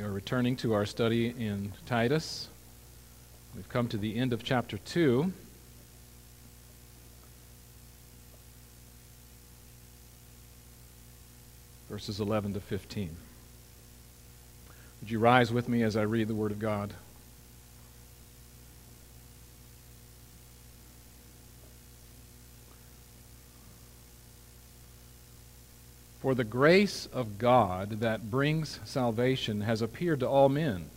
We are returning to our study in Titus. We've come to the end of chapter 2. Verses 11 to 15. Would you rise with me as I read the Word of God? For the grace of God that brings salvation has appeared to all men,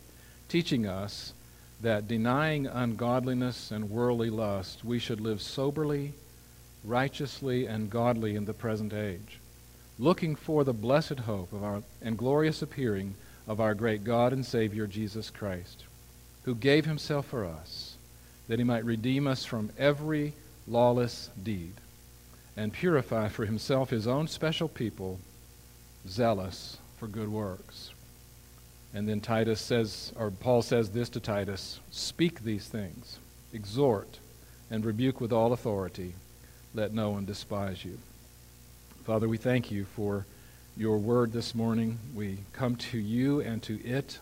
teaching us that denying ungodliness and worldly lust, we should live soberly, righteously, and godly in the present age, looking for the blessed hope of our and glorious appearing of our great God and Savior Jesus Christ, who gave himself for us, that he might redeem us from every lawless deed and purify for himself his own special people, zealous for good works. And then Titus says, or Paul says this to Titus Speak these things, exhort, and rebuke with all authority. Let no one despise you. Father, we thank you for your word this morning. We come to you and to it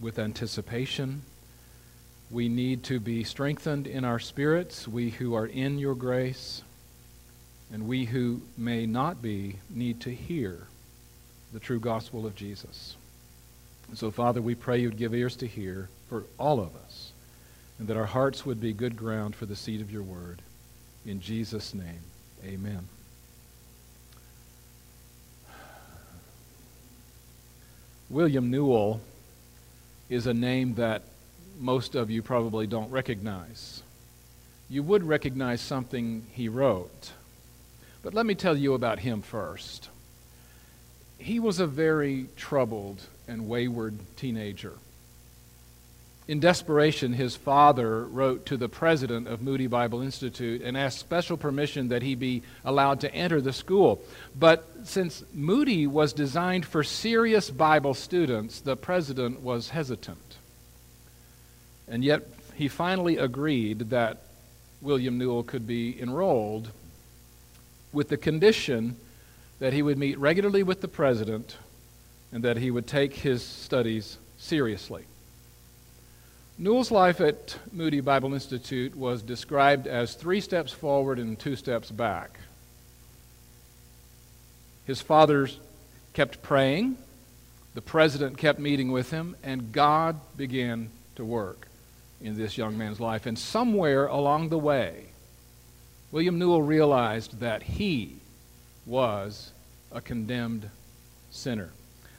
with anticipation. We need to be strengthened in our spirits, we who are in your grace. And we who may not be need to hear the true gospel of Jesus. And so, Father, we pray you'd give ears to hear for all of us, and that our hearts would be good ground for the seed of your word. In Jesus' name, amen. William Newell is a name that most of you probably don't recognize. You would recognize something he wrote. But let me tell you about him first. He was a very troubled and wayward teenager. In desperation, his father wrote to the president of Moody Bible Institute and asked special permission that he be allowed to enter the school. But since Moody was designed for serious Bible students, the president was hesitant. And yet, he finally agreed that William Newell could be enrolled with the condition that he would meet regularly with the president and that he would take his studies seriously. Newell's life at Moody Bible Institute was described as three steps forward and two steps back. His father kept praying, the president kept meeting with him, and God began to work in this young man's life. And somewhere along the way, William Newell realized that he was a condemned sinner.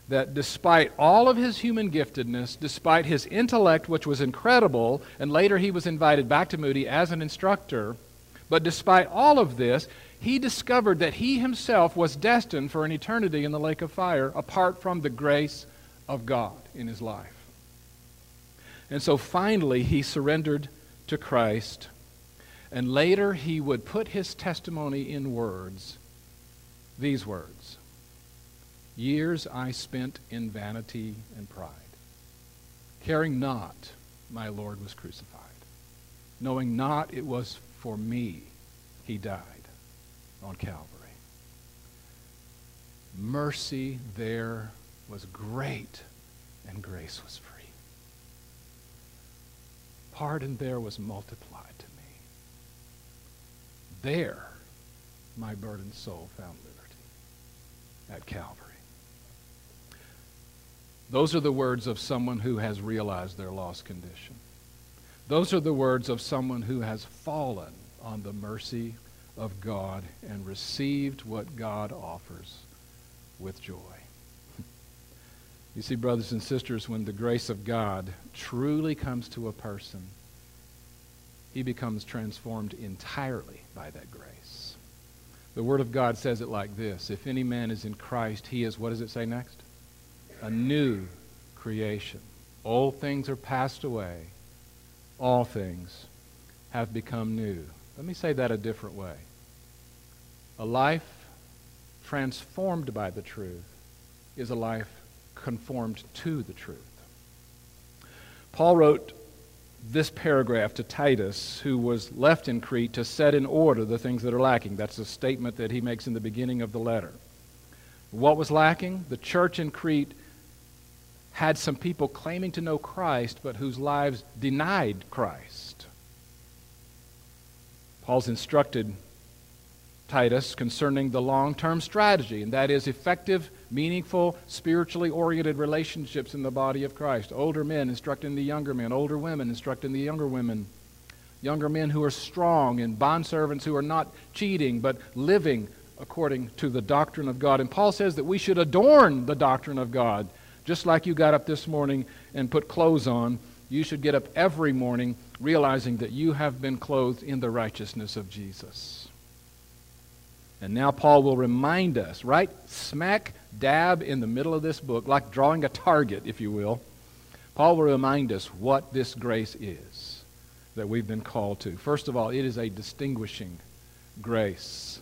That despite all of his human giftedness, despite his intellect, which was incredible, and later he was invited back to Moody as an instructor, but despite all of this, he discovered that he himself was destined for an eternity in the lake of fire apart from the grace of God in his life. And so finally, he surrendered to Christ and later he would put his testimony in words these words Years I spent in vanity and pride, caring not my Lord was crucified, knowing not it was for me he died on Calvary. Mercy there was great, and grace was free. Pardon there was multiplied there, my burdened soul found liberty at Calvary. Those are the words of someone who has realized their lost condition. Those are the words of someone who has fallen on the mercy of God and received what God offers with joy. You see, brothers and sisters, when the grace of God truly comes to a person, he becomes transformed entirely by that grace. The Word of God says it like this If any man is in Christ, he is, what does it say next? A new creation. Old things are passed away, all things have become new. Let me say that a different way. A life transformed by the truth is a life conformed to the truth. Paul wrote this paragraph to Titus, who was left in Crete to set in order the things that are lacking. That's a statement that he makes in the beginning of the letter. What was lacking? The church in Crete had some people claiming to know Christ, but whose lives denied Christ. Paul's instructed Titus concerning the long term strategy, and that is effective, meaningful, spiritually oriented relationships in the body of Christ. Older men instructing the younger men, older women instructing the younger women, younger men who are strong, and bondservants who are not cheating but living according to the doctrine of God. And Paul says that we should adorn the doctrine of God. Just like you got up this morning and put clothes on, you should get up every morning realizing that you have been clothed in the righteousness of Jesus. And now Paul will remind us, right smack dab in the middle of this book, like drawing a target, if you will. Paul will remind us what this grace is that we've been called to. First of all, it is a distinguishing grace.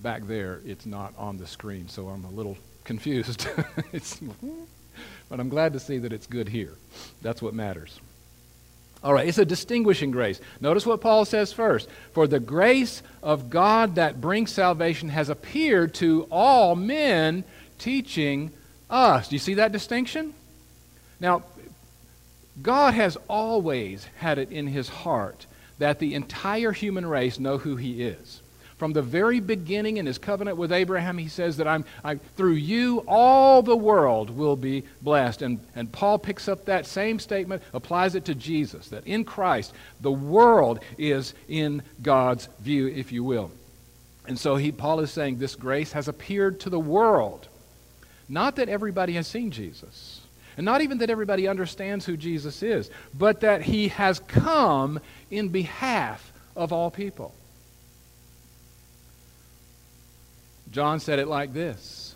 Back there, it's not on the screen, so I'm a little confused. but I'm glad to see that it's good here. That's what matters. All right, it's a distinguishing grace. Notice what Paul says first. For the grace of God that brings salvation has appeared to all men, teaching us. Do you see that distinction? Now, God has always had it in his heart that the entire human race know who he is. From the very beginning in his covenant with Abraham, he says that I'm, I'm, through you, all the world will be blessed. And, and Paul picks up that same statement, applies it to Jesus, that in Christ, the world is in God's view, if you will. And so he, Paul is saying this grace has appeared to the world. Not that everybody has seen Jesus, and not even that everybody understands who Jesus is, but that he has come in behalf of all people. John said it like this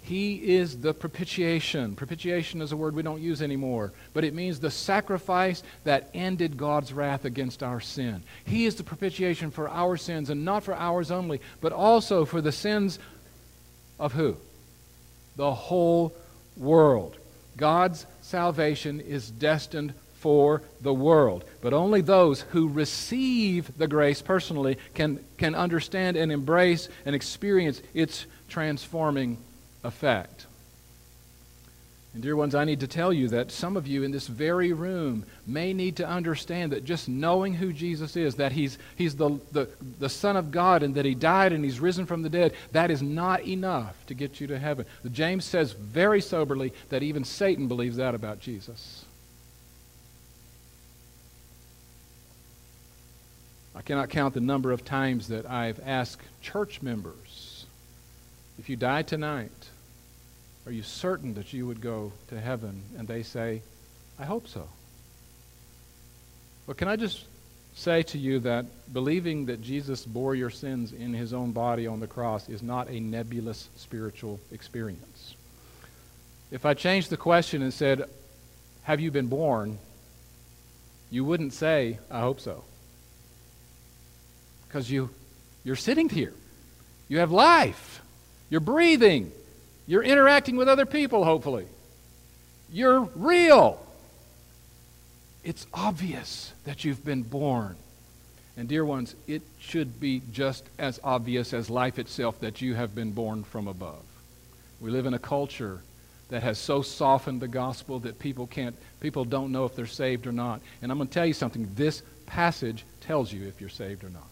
He is the propitiation. Propitiation is a word we don't use anymore, but it means the sacrifice that ended God's wrath against our sin. He is the propitiation for our sins, and not for ours only, but also for the sins of who? The whole world. God's salvation is destined for the world. But only those who receive the grace personally can, can understand and embrace and experience its transforming effect. And, dear ones, I need to tell you that some of you in this very room may need to understand that just knowing who Jesus is, that He's, he's the, the, the Son of God and that He died and He's risen from the dead, that is not enough to get you to heaven. James says very soberly that even Satan believes that about Jesus. I cannot count the number of times that I've asked church members, if you die tonight, are you certain that you would go to heaven? And they say, I hope so. But can I just say to you that believing that Jesus bore your sins in his own body on the cross is not a nebulous spiritual experience. If I changed the question and said, Have you been born? you wouldn't say, I hope so because you, you're sitting here. You have life. You're breathing. You're interacting with other people, hopefully. You're real. It's obvious that you've been born. And, dear ones, it should be just as obvious as life itself that you have been born from above. We live in a culture that has so softened the gospel that people can't people don't know if they're saved or not. And I'm going to tell you something. This passage tells you if you're saved or not.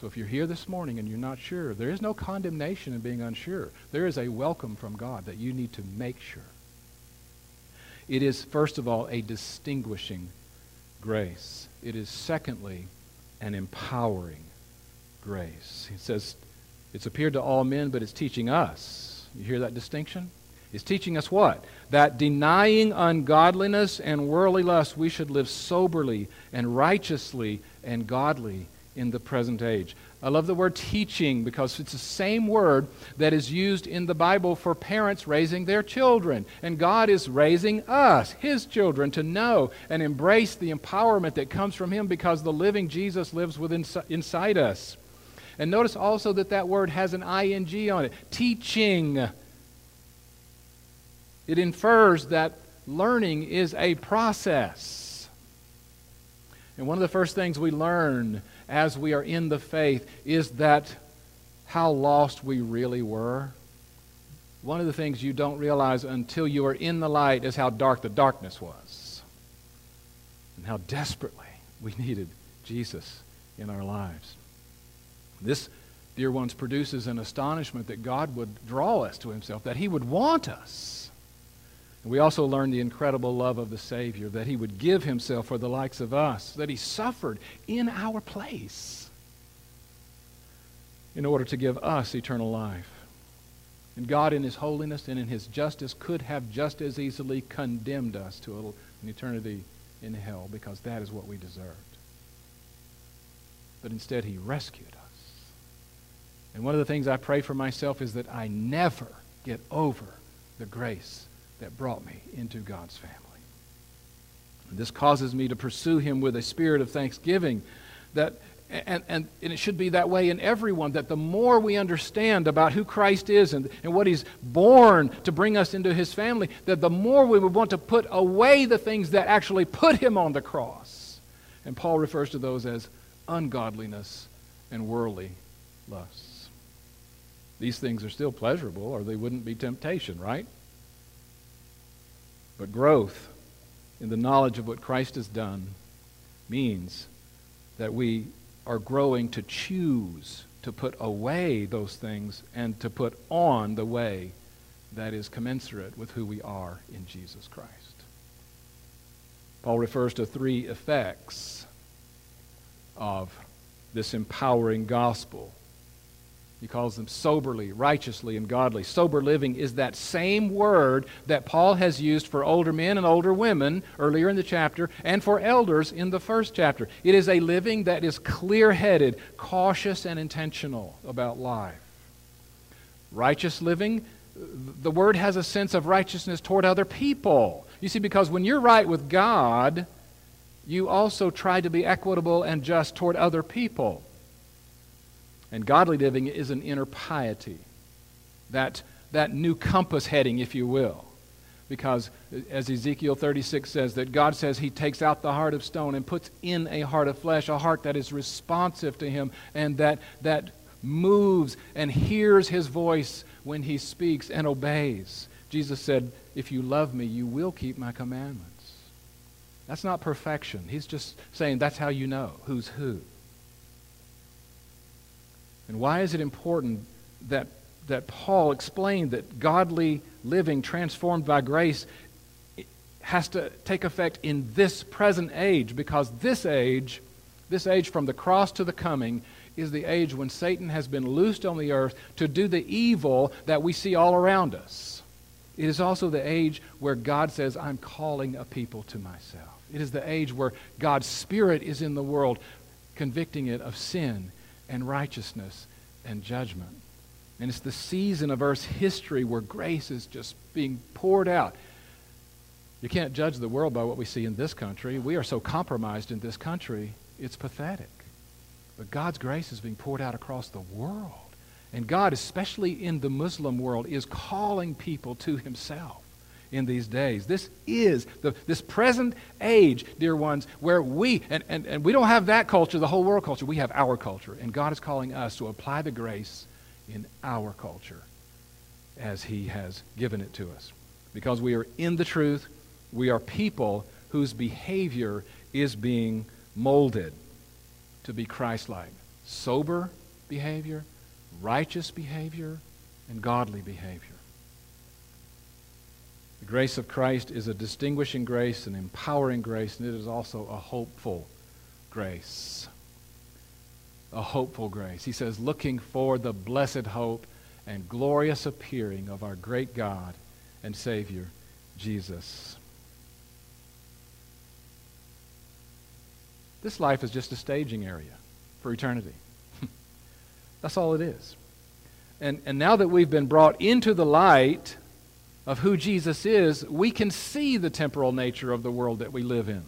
So if you're here this morning and you're not sure, there is no condemnation in being unsure. There is a welcome from God that you need to make sure. It is, first of all, a distinguishing grace. It is, secondly, an empowering grace. It says it's appeared to all men, but it's teaching us. You hear that distinction? It's teaching us what? That denying ungodliness and worldly lust, we should live soberly and righteously and godly in the present age. I love the word teaching because it's the same word that is used in the Bible for parents raising their children. And God is raising us, His children, to know and embrace the empowerment that comes from Him because the living Jesus lives within, inside us. And notice also that that word has an ing on it teaching. It infers that learning is a process. And one of the first things we learn as we are in the faith is that how lost we really were. one of the things you don't realize until you are in the light is how dark the darkness was and how desperately we needed Jesus in our lives. This, dear ones, produces an astonishment that God would draw us to himself, that he would want us. And we also learn the incredible love of the Savior, that he would give himself for the likes of us, that he suffered in our place in order to give us eternal life. And God, in His holiness and in His justice, could have just as easily condemned us to an eternity in hell because that is what we deserved. But instead, He rescued us. And one of the things I pray for myself is that I never get over the grace that brought me into God's family. And this causes me to pursue Him with a spirit of thanksgiving that and, and, and, it should be that way in everyone that the more we understand about who Christ is and, and what He's born to bring us into His family, that the more we would want to put away the things that actually put Him on the cross. And Paul refers to those as ungodliness and worldly lusts. These things are still pleasurable, or they wouldn't be temptation, right? But growth in the knowledge of what Christ has done means that we are growing to choose to put away those things and to put on the way that is commensurate with who we are in Jesus Christ. Paul refers to three effects of this empowering gospel he calls them soberly, righteously, and godly. Sober living is that same word that Paul has used for older men and older women earlier in the chapter and for elders in the first chapter. It is a living that is clear headed, cautious, and intentional about life. Righteous living, the word has a sense of righteousness toward other people. You see, because when you're right with God, you also try to be equitable and just toward other people. And godly living is an inner piety, that, that new compass heading, if you will. Because, uh, as Ezekiel 36 says, that God says He takes out the heart of stone and puts in a heart of flesh, a heart that is responsive to Him and that, that moves and hears His voice when He speaks and obeys. Jesus said, If you love me, you will keep my commandments. That's not perfection. He's just saying that's how you know who's who. And why is it important that, that Paul explained that godly living transformed by grace has to take effect in this present age? Because this age, this age from the cross to the coming, is the age when Satan has been loosed on the earth to do the evil that we see all around us. It is also the age where God says, I'm calling a people to myself. It is the age where God's Spirit is in the world, convicting it of sin and righteousness and judgment. And it's the season of Earth's history where grace is just being poured out. You can't judge the world by what we see in this country. We are so compromised in this country, it's pathetic. But God's grace is being poured out across the world. And God, especially in the Muslim world, is calling people to himself in these days. This is the, this present age, dear ones, where we, and, and, and we don't have that culture, the whole world culture. We have our culture. And God is calling us to apply the grace in our culture as He has given it to us. Because we are in the truth, we are people whose behavior is being molded to be Christ like. Sober behavior, righteous behavior, and godly behavior. The grace of Christ is a distinguishing grace, an empowering grace, and it is also a hopeful grace. A hopeful grace. He says, looking for the blessed hope and glorious appearing of our great God and Savior, Jesus. This life is just a staging area for eternity. That's all it is. And, and now that we've been brought into the light, of who Jesus is, we can see the temporal nature of the world that we live in.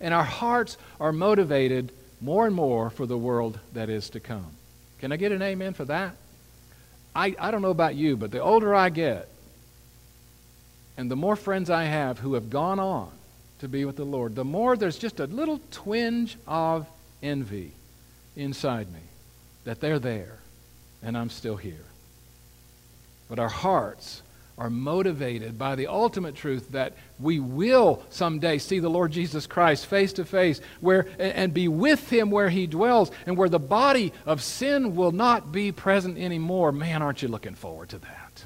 And our hearts are motivated more and more for the world that is to come. Can I get an amen for that? I, I don't know about you, but the older I get, and the more friends I have who have gone on to be with the Lord, the more there's just a little twinge of envy inside me that they're there and I'm still here. but our hearts are motivated by the ultimate truth that we will someday see the Lord Jesus Christ face to face where and be with him where he dwells and where the body of sin will not be present anymore. Man, aren't you looking forward to that?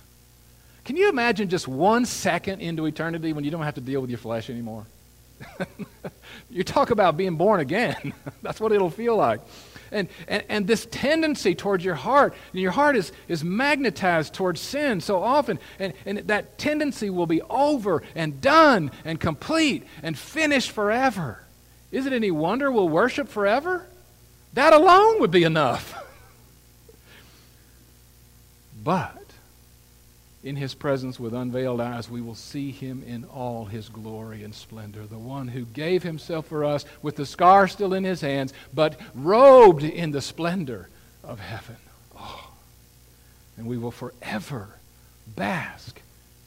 Can you imagine just one second into eternity when you don't have to deal with your flesh anymore? you talk about being born again. That's what it'll feel like. And, and, and this tendency towards your heart, and your heart is, is magnetized towards sin so often, and, and that tendency will be over and done and complete and finished forever. Is it any wonder we'll worship forever? That alone would be enough. but in his presence with unveiled eyes, we will see him in all his glory and splendor. The one who gave himself for us with the scar still in his hands, but robed in the splendor of heaven. Oh. And we will forever bask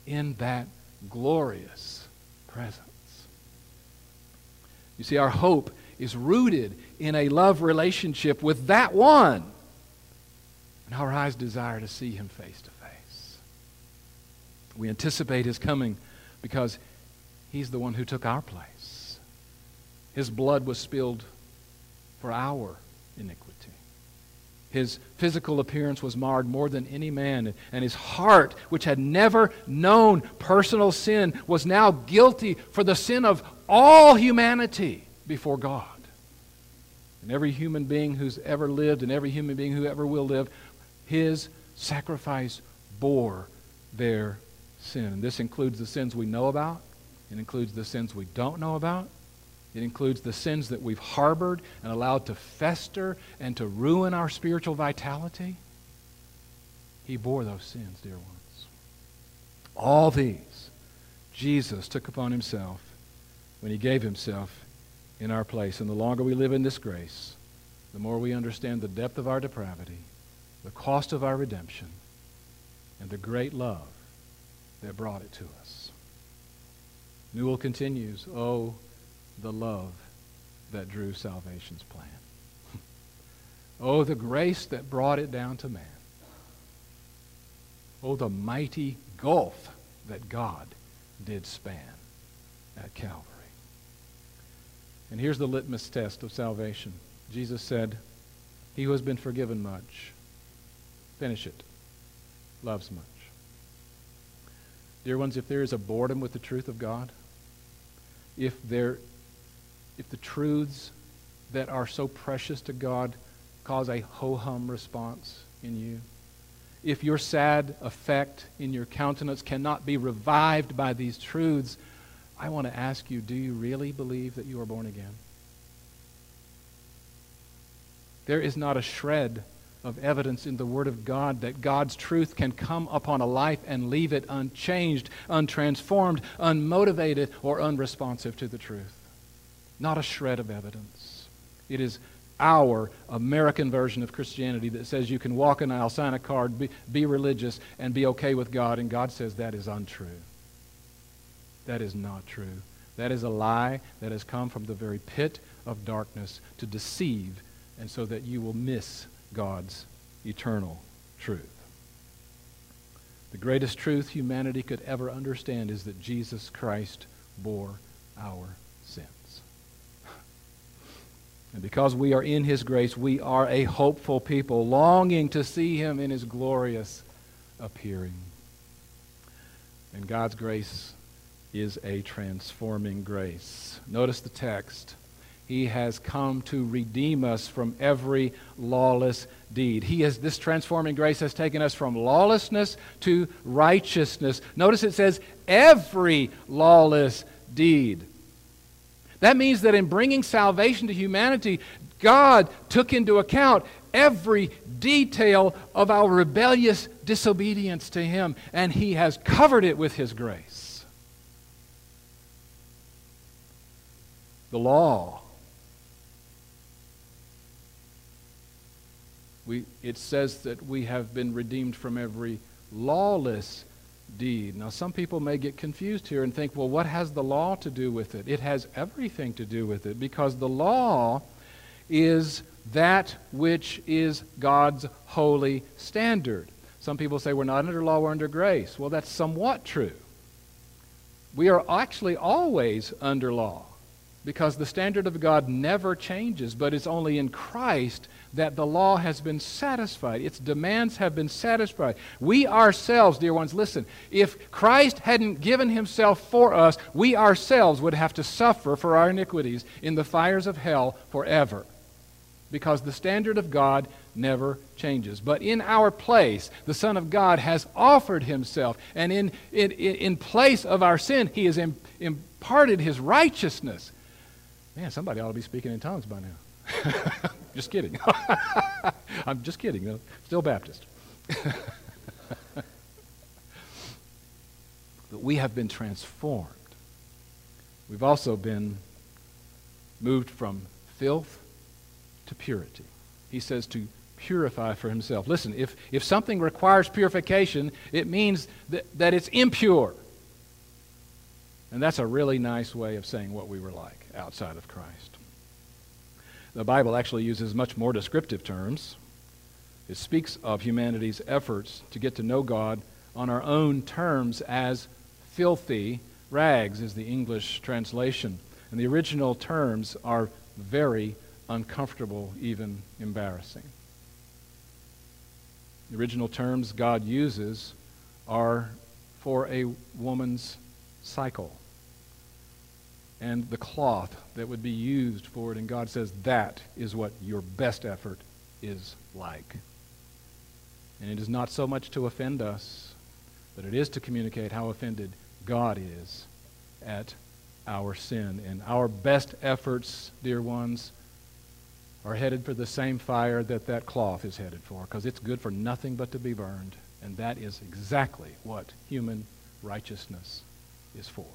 in that glorious presence. You see, our hope is rooted in a love relationship with that one. And our eyes desire to see him face to face. We anticipate his coming because he's the one who took our place. His blood was spilled for our iniquity. His physical appearance was marred more than any man, and his heart, which had never known personal sin, was now guilty for the sin of all humanity before God. And every human being who's ever lived and every human being who ever will live, his sacrifice bore their sin. And this includes the sins we know about, it includes the sins we don't know about. It includes the sins that we've harbored and allowed to fester and to ruin our spiritual vitality. He bore those sins, dear ones. All these Jesus took upon himself when he gave himself in our place. And the longer we live in this grace, the more we understand the depth of our depravity, the cost of our redemption, and the great love that brought it to us. Newell continues, Oh, the love that drew salvation's plan. oh, the grace that brought it down to man. Oh, the mighty gulf that God did span at Calvary. And here's the litmus test of salvation. Jesus said, He who has been forgiven much, finish it, loves much. Dear ones, if there is a boredom with the truth of God, if there if the truths that are so precious to God cause a ho-hum response in you, if your sad effect in your countenance cannot be revived by these truths, I want to ask you, do you really believe that you are born again? There is not a shred of evidence in the Word of God that God's truth can come upon a life and leave it unchanged, untransformed, unmotivated, or unresponsive to the truth. Not a shred of evidence. It is our American version of Christianity that says you can walk an aisle, sign a card, be, be religious, and be okay with God, and God says that is untrue. That is not true. That is a lie that has come from the very pit of darkness to deceive, and so that you will miss God's eternal truth. The greatest truth humanity could ever understand is that Jesus Christ bore our sins. And because we are in his grace, we are a hopeful people, longing to see him in his glorious appearing. And God's grace is a transforming grace. Notice the text. He has come to redeem us from every lawless deed. He has this transforming grace has taken us from lawlessness to righteousness. Notice it says every lawless deed. That means that in bringing salvation to humanity, God took into account every detail of our rebellious disobedience to Him, and He has covered it with His grace. The law We, it says that we have been redeemed from every lawless deed. Now, some people may get confused here and think, well, what has the law to do with it? It has everything to do with it because the law is that which is God's holy standard. Some people say we're not under law, we're under grace. Well, that's somewhat true. We are actually always under law because the standard of God never changes, but it's only in Christ that the law has been satisfied. Its demands have been satisfied. We ourselves, dear ones, listen, if Christ hadn't given himself for us, we ourselves would have to suffer for our iniquities in the fires of hell forever. Because the standard of God never changes. But in our place, the Son of God has offered himself, and in, in, in place of our sin, he has imparted his righteousness. Man, somebody ought to be speaking in tongues by now. just kidding. I'm just kidding. Still Baptist. but we have been transformed. We've also been moved from filth to purity. He says to purify for himself. Listen, if, if something requires purification, it means that, that it's impure. And that's a really nice way of saying what we were like outside of Christ. The Bible actually uses much more descriptive terms. It speaks of humanity's efforts to get to know God on our own terms as filthy rags, is the English translation. And the original terms are very uncomfortable, even embarrassing. The original terms God uses are for a woman's cycle and the cloth that would be used for it. And God says that is what your best effort is like. And it is not so much to offend us, but it is to communicate how offended God is at our sin. And our best efforts, dear ones, are headed for the same fire that that cloth is headed for, because it's good for nothing but to be burned. And that is exactly what human righteousness is for.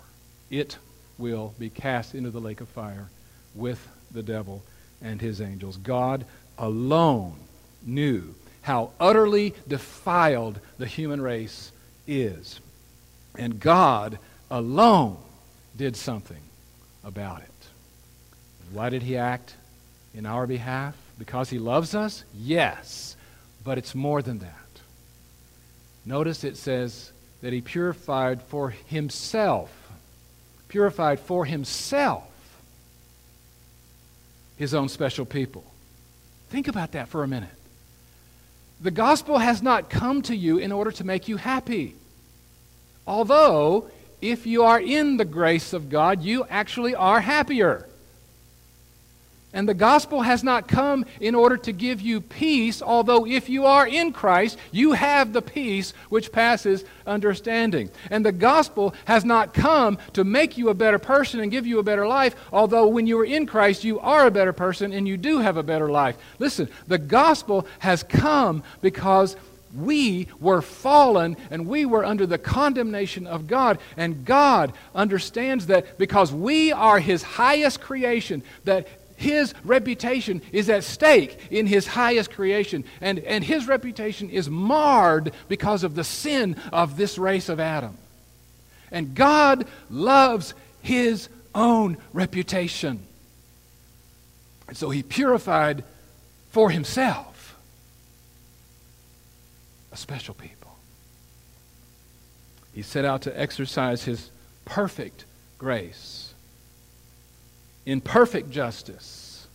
It will be cast into the lake of fire with the devil and his angels. God alone knew how utterly defiled the human race is. And God alone did something about it. Why did he act in our behalf? Because he loves us? Yes. But it's more than that. Notice it says that he purified for himself purified for himself his own special people. Think about that for a minute. The gospel has not come to you in order to make you happy. Although, if you are in the grace of God, you actually are happier. And the gospel has not come in order to give you peace, although if you are in Christ, you have the peace which passes understanding. And the gospel has not come to make you a better person and give you a better life, although when you are in Christ, you are a better person and you do have a better life. Listen, the gospel has come because we were fallen and we were under the condemnation of God. And God understands that because we are His highest creation, that his reputation is at stake in his highest creation. And, and his reputation is marred because of the sin of this race of Adam. And God loves his own reputation. And so he purified for himself a special people. He set out to exercise his perfect grace in perfect justice,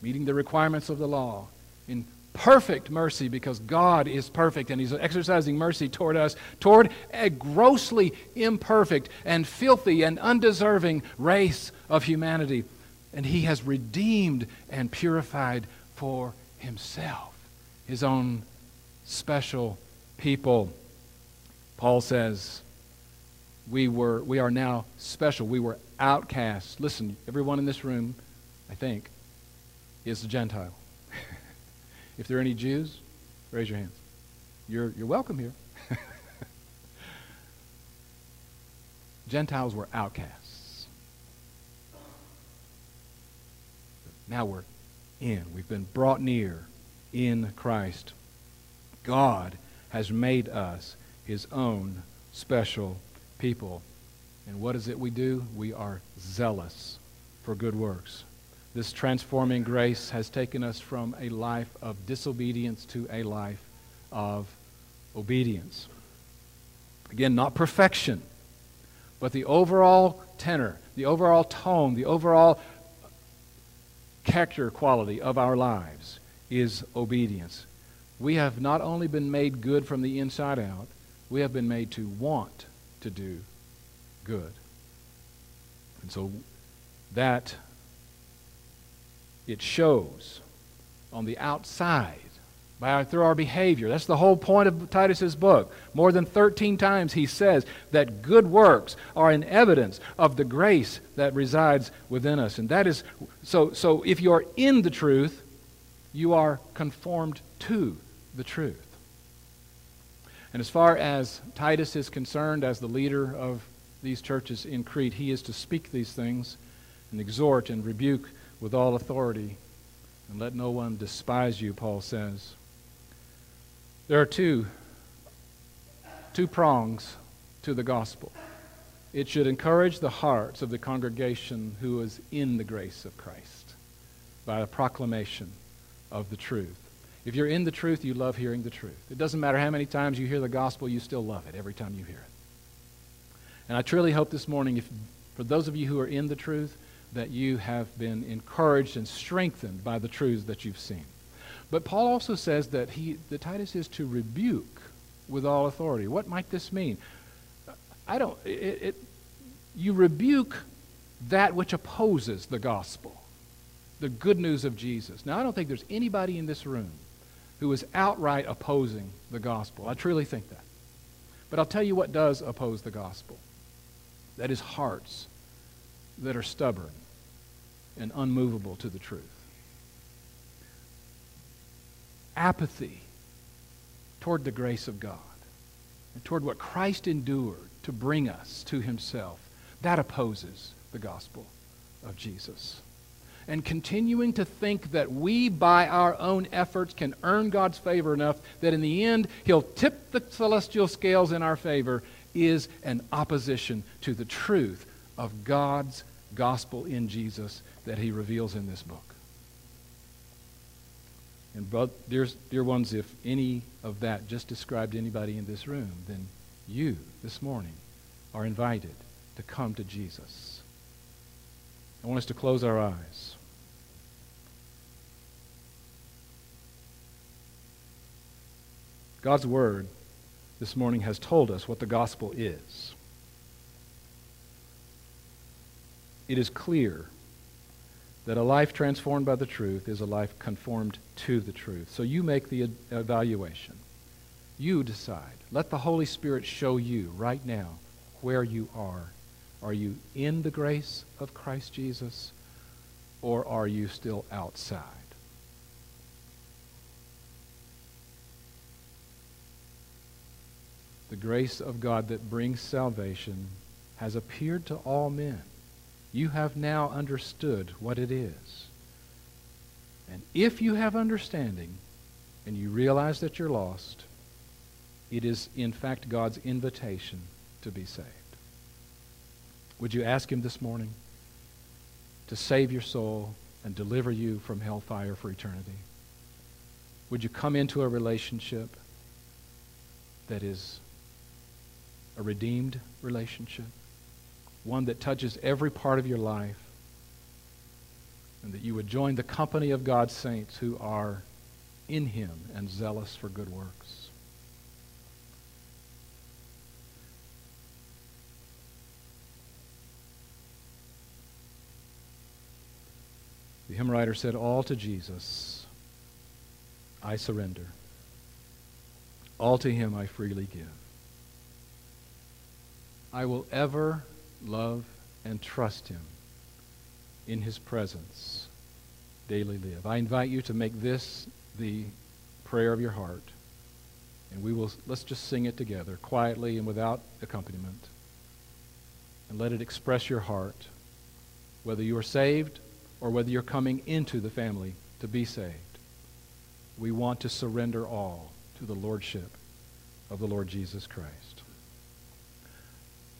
meeting the requirements of the law, in perfect mercy because God is perfect and He's exercising mercy toward us, toward a grossly imperfect and filthy and undeserving race of humanity. And He has redeemed and purified for Himself His own special people. Paul says, we, were, we are now special. We were outcasts. Listen, everyone in this room, I think, is a Gentile. if there are any Jews, raise your hands. You're, you're welcome here. Gentiles were outcasts. Now we're in. We've been brought near in Christ. God has made us his own special people. And what is it we do? We are zealous for good works. This transforming grace has taken us from a life of disobedience to a life of obedience. Again, not perfection, but the overall tenor, the overall tone, the overall character quality of our lives is obedience. We have not only been made good from the inside out, we have been made to want to do good. And so that it shows on the outside by our, through our behavior. That's the whole point of Titus's book. More than 13 times he says that good works are an evidence of the grace that resides within us. And that is so so if you're in the truth, you are conformed to the truth. And as far as Titus is concerned as the leader of these churches in Crete, he is to speak these things and exhort and rebuke with all authority. And let no one despise you, Paul says. There are two, two prongs to the gospel. It should encourage the hearts of the congregation who is in the grace of Christ by a proclamation of the truth. If you're in the truth, you love hearing the truth. It doesn't matter how many times you hear the gospel, you still love it every time you hear it. And I truly hope this morning, if, for those of you who are in the truth, that you have been encouraged and strengthened by the truths that you've seen. But Paul also says that he, the Titus is to rebuke with all authority. What might this mean? I don't. It, it, you rebuke that which opposes the gospel, the good news of Jesus. Now, I don't think there's anybody in this room who is outright opposing the gospel. I truly think that. But I'll tell you what does oppose the gospel. That is hearts that are stubborn and unmovable to the truth. apathy toward the grace of God and toward what Christ endured to bring us to himself, that opposes the gospel of Jesus. And continuing to think that we, by our own efforts, can earn God's favor enough that in the end he'll tip the celestial scales in our favor is an opposition to the truth of God's gospel in Jesus that he reveals in this book. And dear, dear ones, if any of that just described anybody in this room, then you this morning are invited to come to Jesus. I want us to close our eyes. God's Word this morning has told us what the gospel is. It is clear that a life transformed by the truth is a life conformed to the truth. So you make the evaluation. You decide. Let the Holy Spirit show you right now where you are. Are you in the grace of Christ Jesus or are you still outside? The grace of God that brings salvation has appeared to all men you have now understood what it is. And if you have understanding and you realize that you're lost, it is in fact God's invitation to be saved. Would you ask Him this morning to save your soul and deliver you from hellfire for eternity? Would you come into a relationship that is a redeemed relationship? one that touches every part of your life, and that you would join the company of God's saints who are in Him and zealous for good works. The hymn writer said, All to Jesus I surrender. All to Him I freely give. I will ever love, and trust Him in His presence daily live. I invite you to make this the prayer of your heart. And we will, let's just sing it together, quietly and without accompaniment. And let it express your heart, whether you are saved or whether you're coming into the family to be saved. We want to surrender all to the Lordship of the Lord Jesus Christ.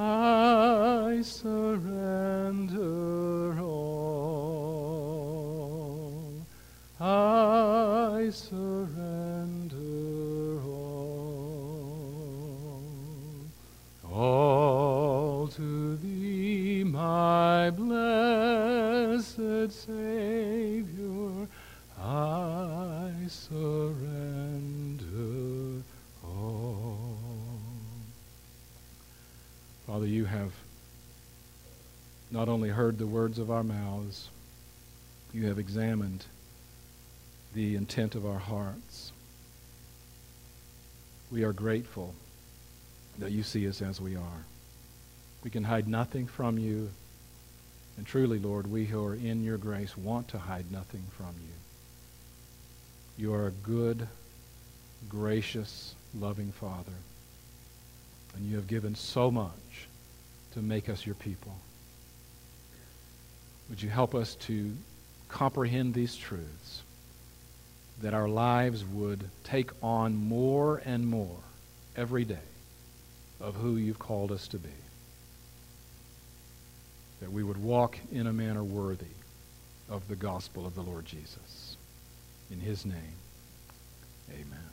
I surrender all. I surrender all. All to thee, my blessed Savior, you have not only heard the words of our mouths, you have examined the intent of our hearts. We are grateful that you see us as we are. We can hide nothing from you. And truly, Lord, we who are in your grace want to hide nothing from you. You are a good, gracious, loving Father. And you have given so much to make us your people. Would you help us to comprehend these truths? That our lives would take on more and more every day of who you've called us to be. That we would walk in a manner worthy of the gospel of the Lord Jesus. In his name, amen.